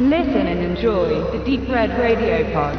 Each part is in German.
Listen and enjoy the Deep Red Radio Pod.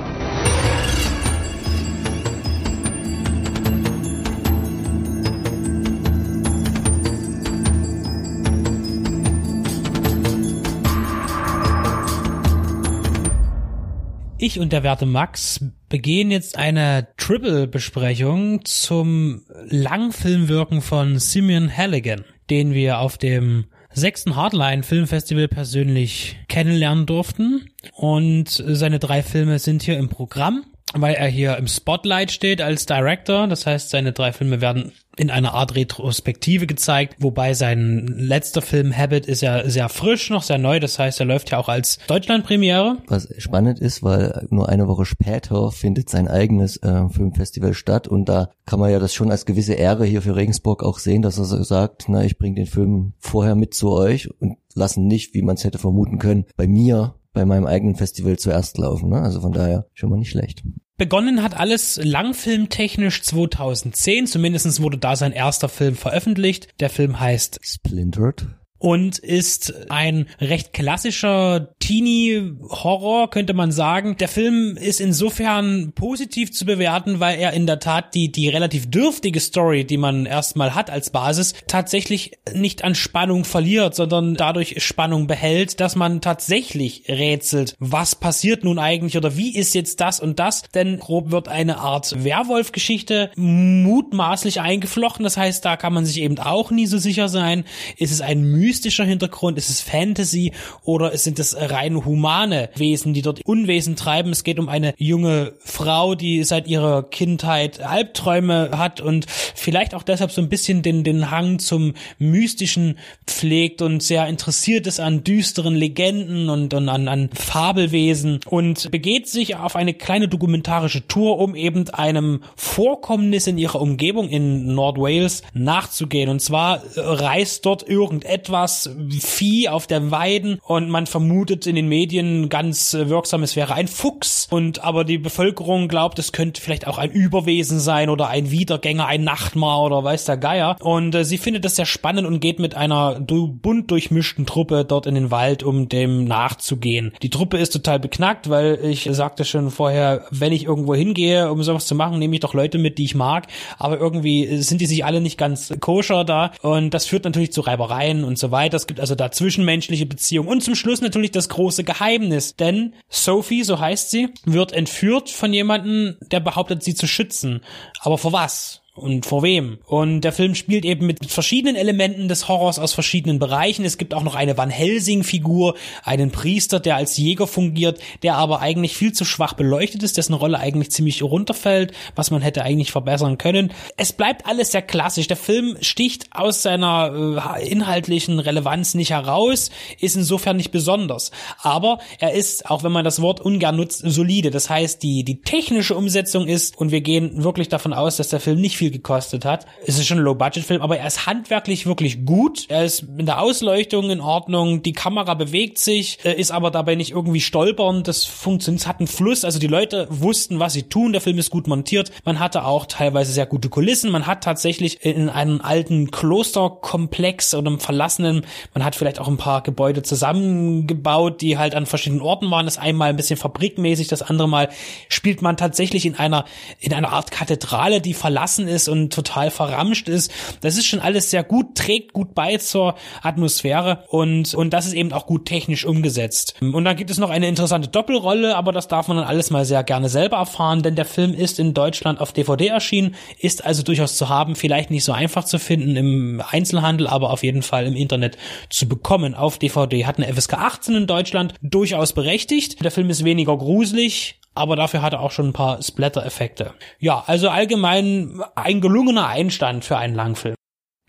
Ich und der werte Max begehen jetzt eine Triple-Besprechung zum Langfilmwirken von Simeon Halligan, den wir auf dem sechsten Hardline Filmfestival persönlich kennenlernen durften. Und seine drei Filme sind hier im Programm, weil er hier im Spotlight steht als Director. Das heißt, seine drei Filme werden in einer Art Retrospektive gezeigt, wobei sein letzter Film Habit ist ja sehr frisch, noch sehr neu, das heißt, er läuft ja auch als Deutschlandpremiere. Was spannend ist, weil nur eine Woche später findet sein eigenes äh, Filmfestival statt und da kann man ja das schon als gewisse Ehre hier für Regensburg auch sehen, dass er so sagt, na, ich bringe den Film vorher mit zu euch und lassen nicht, wie man es hätte vermuten können, bei mir bei meinem eigenen Festival zuerst laufen. Ne? Also von daher schon mal nicht schlecht. Begonnen hat alles langfilmtechnisch 2010, zumindestens wurde da sein erster Film veröffentlicht. Der Film heißt Splintered und ist ein recht klassischer Teenie-Horror, könnte man sagen. Der Film ist insofern positiv zu bewerten, weil er in der Tat die, die relativ dürftige Story, die man erstmal hat als Basis, tatsächlich nicht an Spannung verliert, sondern dadurch Spannung behält, dass man tatsächlich rätselt, was passiert nun eigentlich oder wie ist jetzt das und das, denn grob wird eine Art Werwolf-Geschichte mutmaßlich eingeflochten, das heißt, da kann man sich eben auch nie so sicher sein, ist es ein mystischer Hintergrund? Ist es Fantasy oder sind es rein humane Wesen, die dort Unwesen treiben? Es geht um eine junge Frau, die seit ihrer Kindheit Albträume hat und vielleicht auch deshalb so ein bisschen den, den Hang zum Mystischen pflegt und sehr interessiert ist an düsteren Legenden und, und an, an Fabelwesen und begeht sich auf eine kleine dokumentarische Tour, um eben einem Vorkommnis in ihrer Umgebung in Nordwales nachzugehen. Und zwar reist dort irgendetwas was Vieh auf der Weiden und man vermutet in den Medien ganz äh, wirksam, es wäre ein Fuchs. Und aber die Bevölkerung glaubt, es könnte vielleicht auch ein Überwesen sein oder ein Wiedergänger, ein Nachtmar oder weiß der Geier. Und äh, sie findet das sehr spannend und geht mit einer bunt durchmischten Truppe dort in den Wald, um dem nachzugehen. Die Truppe ist total beknackt, weil ich sagte schon vorher, wenn ich irgendwo hingehe, um sowas zu machen, nehme ich doch Leute mit, die ich mag, aber irgendwie sind die sich alle nicht ganz koscher da. Und das führt natürlich zu Reibereien und so weiter. Es gibt also da zwischenmenschliche Beziehungen und zum Schluss natürlich das große Geheimnis, denn Sophie, so heißt sie, wird entführt von jemandem, der behauptet, sie zu schützen. Aber vor was? Und vor wem. Und der Film spielt eben mit verschiedenen Elementen des Horrors aus verschiedenen Bereichen. Es gibt auch noch eine Van Helsing-Figur, einen Priester, der als Jäger fungiert, der aber eigentlich viel zu schwach beleuchtet ist, dessen Rolle eigentlich ziemlich runterfällt, was man hätte eigentlich verbessern können. Es bleibt alles sehr klassisch. Der Film sticht aus seiner äh, inhaltlichen Relevanz nicht heraus, ist insofern nicht besonders. Aber er ist, auch wenn man das Wort ungern nutzt, solide. Das heißt, die, die technische Umsetzung ist, und wir gehen wirklich davon aus, dass der Film nicht viel gekostet hat. Es ist schon ein Low-Budget-Film, aber er ist handwerklich wirklich gut. Er ist in der Ausleuchtung in Ordnung. Die Kamera bewegt sich, ist aber dabei nicht irgendwie stolpern. Das funktioniert, hat einen Fluss. Also die Leute wussten, was sie tun. Der Film ist gut montiert. Man hatte auch teilweise sehr gute Kulissen. Man hat tatsächlich in einem alten Klosterkomplex oder einem verlassenen, man hat vielleicht auch ein paar Gebäude zusammengebaut, die halt an verschiedenen Orten waren. Das einmal ein bisschen fabrikmäßig, das andere Mal spielt man tatsächlich in einer, in einer Art Kathedrale, die verlassen ist und total verramscht ist. Das ist schon alles sehr gut, trägt gut bei zur Atmosphäre und, und das ist eben auch gut technisch umgesetzt. Und dann gibt es noch eine interessante Doppelrolle, aber das darf man dann alles mal sehr gerne selber erfahren, denn der Film ist in Deutschland auf DVD erschienen, ist also durchaus zu haben, vielleicht nicht so einfach zu finden im Einzelhandel, aber auf jeden Fall im Internet zu bekommen auf DVD. Hat eine FSK 18 in Deutschland, durchaus berechtigt. Der Film ist weniger gruselig, aber dafür hat er auch schon ein paar Splatter-Effekte. Ja, also allgemein ein gelungener Einstand für einen Langfilm.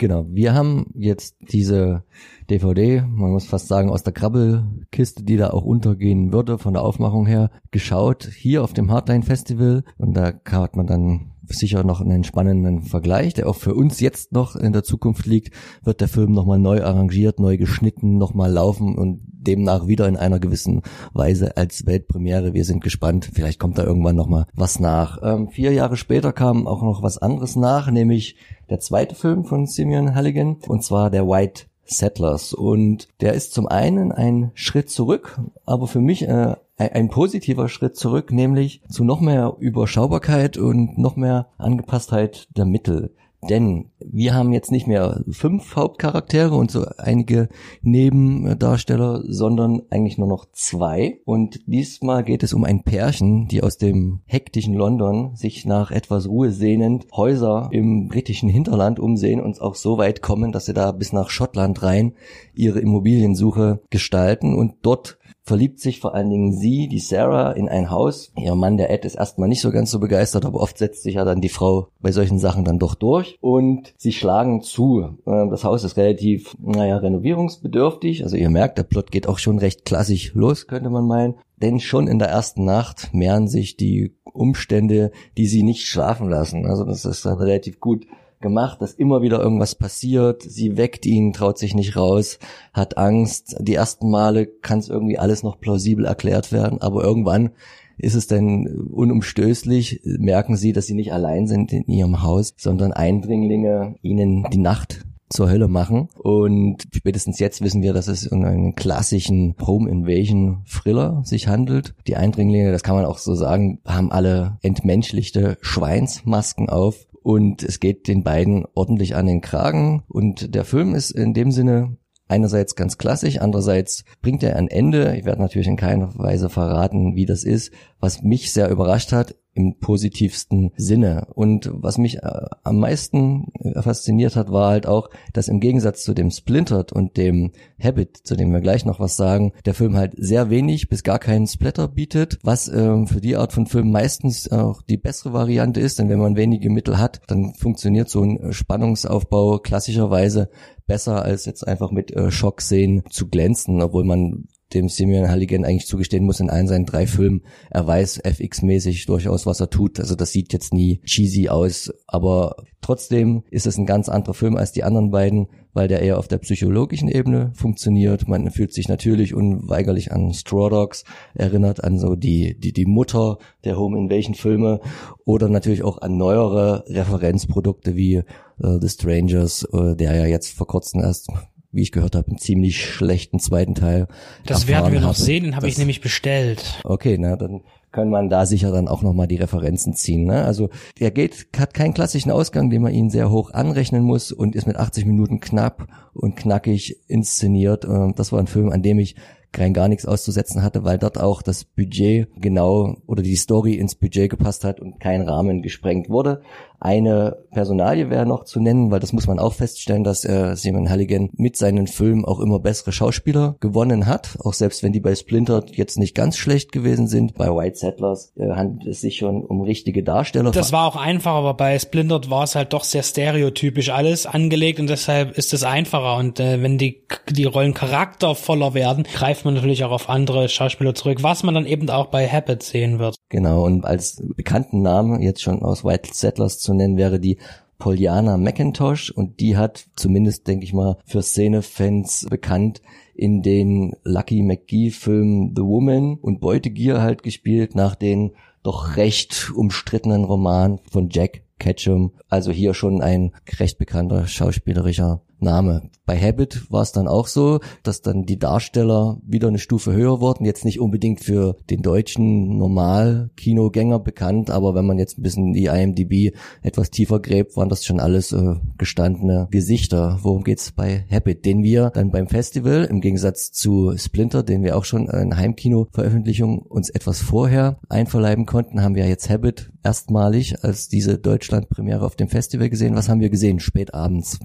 Genau, wir haben jetzt diese DVD, man muss fast sagen aus der Krabbelkiste, die da auch untergehen würde von der Aufmachung her, geschaut, hier auf dem Hardline Festival und da hat man dann sicher noch einen spannenden Vergleich, der auch für uns jetzt noch in der Zukunft liegt, wird der Film nochmal neu arrangiert, neu geschnitten, nochmal laufen und demnach wieder in einer gewissen Weise als Weltpremiere. Wir sind gespannt, vielleicht kommt da irgendwann nochmal was nach. Ähm, vier Jahre später kam auch noch was anderes nach, nämlich der zweite Film von Simeon Halligan, und zwar der White Settlers. Und der ist zum einen ein Schritt zurück, aber für mich äh, ein positiver Schritt zurück, nämlich zu noch mehr Überschaubarkeit und noch mehr Angepasstheit der Mittel. Denn wir haben jetzt nicht mehr fünf Hauptcharaktere und so einige Nebendarsteller, sondern eigentlich nur noch zwei. Und diesmal geht es um ein Pärchen, die aus dem hektischen London sich nach etwas Ruhe sehnend Häuser im britischen Hinterland umsehen und auch so weit kommen, dass sie da bis nach Schottland rein ihre Immobiliensuche gestalten und dort verliebt sich vor allen Dingen sie, die Sarah, in ein Haus. Ihr Mann, der Ed, ist erstmal nicht so ganz so begeistert, aber oft setzt sich ja dann die Frau bei solchen Sachen dann doch durch. Und sie schlagen zu. Ähm, das Haus ist relativ, naja, renovierungsbedürftig. Also ihr merkt, der Plot geht auch schon recht klassisch los, könnte man meinen. Denn schon in der ersten Nacht mehren sich die Umstände, die sie nicht schlafen lassen. Also das ist dann relativ gut gemacht, dass immer wieder irgendwas passiert. Sie weckt ihn, traut sich nicht raus, hat Angst. Die ersten Male kann es irgendwie alles noch plausibel erklärt werden, aber irgendwann ist es dann unumstößlich, merken sie, dass sie nicht allein sind in ihrem Haus, sondern Eindringlinge ihnen die Nacht zur Hölle machen. Und spätestens jetzt wissen wir, dass es um einen klassischen Home Invasion Thriller sich handelt. Die Eindringlinge, das kann man auch so sagen, haben alle entmenschlichte Schweinsmasken auf und es geht den beiden ordentlich an den Kragen und der Film ist in dem Sinne einerseits ganz klassisch, andererseits bringt er ein Ende. Ich werde natürlich in keiner Weise verraten, wie das ist. Was mich sehr überrascht hat, im positivsten Sinne. Und was mich äh, am meisten äh, fasziniert hat, war halt auch, dass im Gegensatz zu dem Splintered und dem Habit, zu dem wir gleich noch was sagen, der Film halt sehr wenig bis gar keinen Splatter bietet, was ähm, für die Art von Film meistens auch die bessere Variante ist, denn wenn man wenige Mittel hat, dann funktioniert so ein Spannungsaufbau klassischerweise besser als jetzt einfach mit äh, Schockszenen zu glänzen, obwohl man dem Simeon Halligan eigentlich zugestehen muss, in allen seinen drei Filmen, er weiß FX-mäßig durchaus, was er tut. Also das sieht jetzt nie cheesy aus, aber trotzdem ist es ein ganz anderer Film als die anderen beiden, weil der eher auf der psychologischen Ebene funktioniert. Man fühlt sich natürlich unweigerlich an Straw Dogs erinnert, an so die, die, die Mutter der Home Invasion Filme oder natürlich auch an neuere Referenzprodukte wie uh, The Strangers, uh, der ja jetzt vor kurzem erst wie ich gehört habe, einen ziemlich schlechten zweiten Teil. Das werden wir noch hatte. sehen, den habe ich nämlich bestellt. Okay, na dann kann man da sicher dann auch nochmal die Referenzen ziehen. Ne? Also er geht, hat keinen klassischen Ausgang, den man ihn sehr hoch anrechnen muss und ist mit 80 Minuten knapp und knackig inszeniert. Das war ein Film, an dem ich rein gar nichts auszusetzen hatte, weil dort auch das Budget genau oder die Story ins Budget gepasst hat und kein Rahmen gesprengt wurde. Eine Personalie wäre noch zu nennen, weil das muss man auch feststellen, dass äh, Simon Halligan mit seinen Filmen auch immer bessere Schauspieler gewonnen hat, auch selbst wenn die bei Splinter jetzt nicht ganz schlecht gewesen sind. Bei White Settlers äh, handelt es sich schon um richtige Darsteller. Das war auch einfach, aber bei Splinter war es halt doch sehr stereotypisch alles angelegt und deshalb ist es einfacher und äh, wenn die die Rollen charaktervoller werden, greift man natürlich auch auf andere Schauspieler zurück, was man dann eben auch bei Habit sehen wird. Genau und als bekannten Namen jetzt schon aus White Settlers zu nennen wäre die Poliana McIntosh und die hat zumindest, denke ich mal, für Szenefans bekannt in den Lucky McGee-Filmen The Woman und Beutegier halt gespielt nach den doch recht umstrittenen Roman von Jack Ketchum. Also hier schon ein recht bekannter schauspielerischer Name. Bei Habit war es dann auch so, dass dann die Darsteller wieder eine Stufe höher wurden. Jetzt nicht unbedingt für den deutschen Normal-Kinogänger bekannt, aber wenn man jetzt ein bisschen die IMDb etwas tiefer gräbt, waren das schon alles äh, gestandene Gesichter. Worum geht's bei Habit? Den wir dann beim Festival, im Gegensatz zu Splinter, den wir auch schon in Heimkino-Veröffentlichung uns etwas vorher einverleiben konnten, haben wir jetzt Habit erstmalig als diese Deutschland-Premiere auf dem Festival gesehen. Was haben wir gesehen? Spät abends.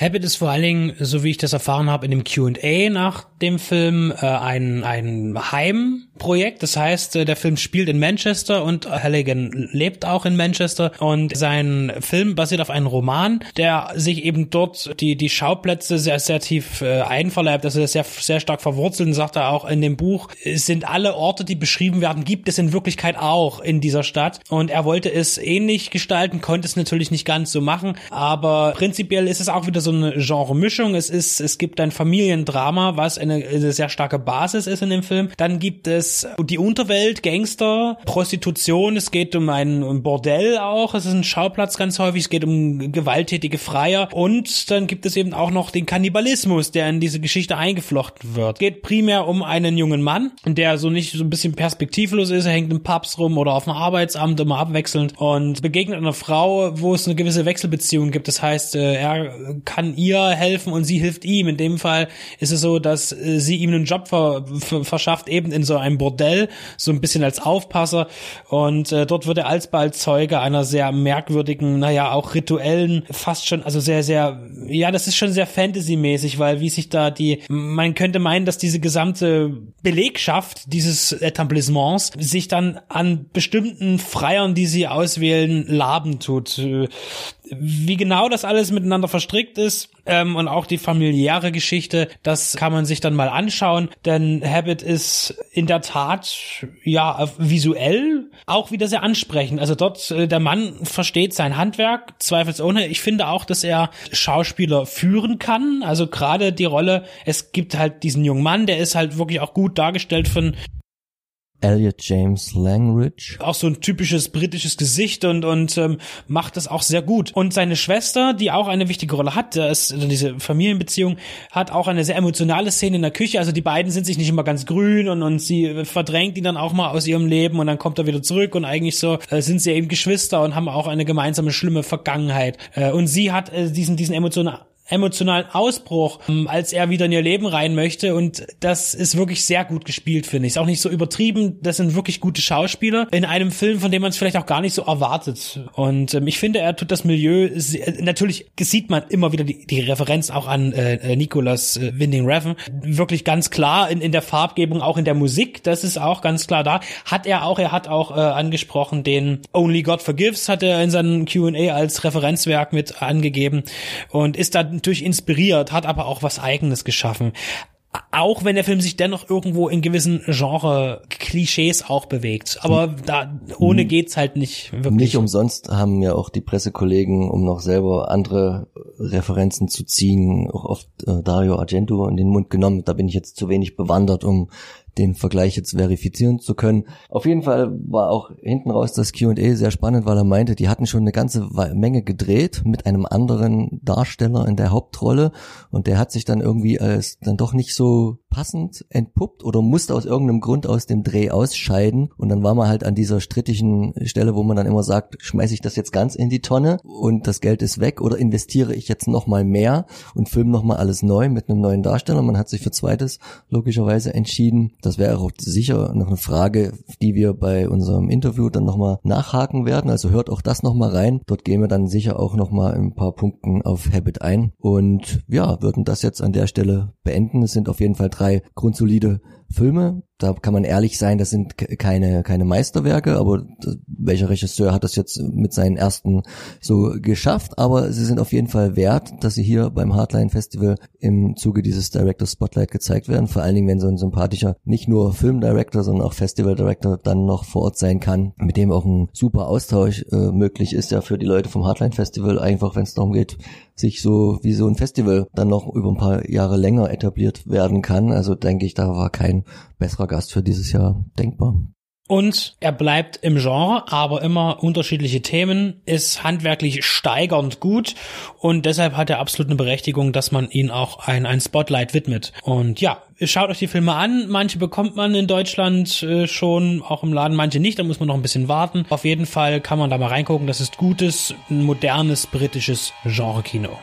Habit ist vor allen Dingen, so wie ich das erfahren habe, in dem Q&A nach dem Film äh, ein, ein Heimprojekt. Das heißt, äh, der Film spielt in Manchester und Halligan lebt auch in Manchester. Und sein Film basiert auf einem Roman, der sich eben dort die, die Schauplätze sehr, sehr tief äh, einverleibt, also sehr, sehr stark verwurzelt und sagt er auch in dem Buch, sind alle Orte, die beschrieben werden, gibt es in Wirklichkeit auch in dieser Stadt. Und er wollte es ähnlich gestalten, konnte es natürlich nicht ganz so machen, aber prinzipiell ist es auch wieder so so eine Genre-Mischung. Es ist, es gibt ein Familiendrama, was eine, eine sehr starke Basis ist in dem Film. Dann gibt es die Unterwelt, Gangster, Prostitution. Es geht um ein Bordell auch. Es ist ein Schauplatz ganz häufig. Es geht um gewalttätige Freier. Und dann gibt es eben auch noch den Kannibalismus, der in diese Geschichte eingeflochten wird. Es geht primär um einen jungen Mann, der so nicht so ein bisschen perspektivlos ist. Er hängt im Pubs rum oder auf dem Arbeitsamt immer abwechselnd und begegnet einer Frau, wo es eine gewisse Wechselbeziehung gibt. Das heißt, äh, er kann ihr helfen und sie hilft ihm. In dem Fall ist es so, dass äh, sie ihm einen Job ver verschafft, eben in so einem Bordell, so ein bisschen als Aufpasser. Und äh, dort wird er alsbald Zeuge einer sehr merkwürdigen, naja, auch rituellen, fast schon, also sehr, sehr, ja, das ist schon sehr Fantasy-mäßig, weil wie sich da die, man könnte meinen, dass diese gesamte Belegschaft dieses Etablissements sich dann an bestimmten Freiern, die sie auswählen, laben tut. Wie genau das alles miteinander verstrickt ist ähm, und auch die familiäre Geschichte, das kann man sich dann mal anschauen, denn Habit ist in der Tat ja visuell auch wieder sehr ansprechend. Also dort äh, der Mann versteht sein Handwerk zweifelsohne. Ich finde auch, dass er Schauspieler führen kann. Also gerade die Rolle, es gibt halt diesen jungen Mann, der ist halt wirklich auch gut dargestellt von Elliot James Langridge. Auch so ein typisches britisches Gesicht und, und ähm, macht das auch sehr gut. Und seine Schwester, die auch eine wichtige Rolle hat, das, also diese Familienbeziehung, hat auch eine sehr emotionale Szene in der Küche. Also die beiden sind sich nicht immer ganz grün und, und sie verdrängt ihn dann auch mal aus ihrem Leben und dann kommt er wieder zurück und eigentlich so äh, sind sie eben Geschwister und haben auch eine gemeinsame schlimme Vergangenheit. Äh, und sie hat äh, diesen, diesen emotionalen emotionalen Ausbruch, ähm, als er wieder in ihr Leben rein möchte. Und das ist wirklich sehr gut gespielt, finde ich. Ist auch nicht so übertrieben. Das sind wirklich gute Schauspieler in einem Film, von dem man es vielleicht auch gar nicht so erwartet. Und ähm, ich finde, er tut das Milieu, natürlich sieht man immer wieder die, die Referenz auch an äh, äh Nicolas äh, Winding Refn. Wirklich ganz klar in, in der Farbgebung, auch in der Musik. Das ist auch ganz klar da. Hat er auch, er hat auch äh, angesprochen, den Only God Forgives hat er in seinem Q&A als Referenzwerk mit angegeben und ist da natürlich inspiriert, hat aber auch was eigenes geschaffen. Auch wenn der Film sich dennoch irgendwo in gewissen Genre-Klischees auch bewegt. Aber da, ohne geht's halt nicht wirklich. Nicht umsonst haben ja auch die Pressekollegen, um noch selber andere Referenzen zu ziehen, auch oft äh, Dario Argento in den Mund genommen. Da bin ich jetzt zu wenig bewandert, um den Vergleich jetzt verifizieren zu können. Auf jeden Fall war auch hinten raus das Q&A sehr spannend, weil er meinte, die hatten schon eine ganze Menge gedreht mit einem anderen Darsteller in der Hauptrolle und der hat sich dann irgendwie als dann doch nicht so passend entpuppt oder musste aus irgendeinem Grund aus dem Dreh ausscheiden und dann war man halt an dieser strittigen Stelle, wo man dann immer sagt, schmeiße ich das jetzt ganz in die Tonne und das Geld ist weg oder investiere ich jetzt noch mal mehr und filme noch mal alles neu mit einem neuen Darsteller. Man hat sich für zweites logischerweise entschieden. Das wäre auch sicher noch eine Frage, die wir bei unserem Interview dann noch mal nachhaken werden. Also hört auch das noch mal rein. Dort gehen wir dann sicher auch noch mal ein paar Punkten auf Habit ein und ja, würden das jetzt an der Stelle beenden. Es sind auf jeden Fall drei grundsolide Filme. Da kann man ehrlich sein, das sind keine, keine Meisterwerke, aber welcher Regisseur hat das jetzt mit seinen ersten so geschafft? Aber sie sind auf jeden Fall wert, dass sie hier beim Hardline Festival im Zuge dieses Director Spotlight gezeigt werden. Vor allen Dingen, wenn so ein sympathischer, nicht nur Filmdirector, sondern auch Festival Director dann noch vor Ort sein kann, mit dem auch ein super Austausch äh, möglich ist, ja für die Leute vom Hardline Festival einfach, wenn es darum geht, sich so wie so ein Festival dann noch über ein paar Jahre länger etabliert werden kann. Also denke ich, da war kein besserer Gast für dieses Jahr denkbar. Und er bleibt im Genre, aber immer unterschiedliche Themen, ist handwerklich steigernd gut und deshalb hat er absolut eine Berechtigung, dass man ihn auch ein, ein Spotlight widmet. Und ja, schaut euch die Filme an. Manche bekommt man in Deutschland äh, schon, auch im Laden, manche nicht, da muss man noch ein bisschen warten. Auf jeden Fall kann man da mal reingucken. Das ist gutes, modernes britisches Genre-Kino.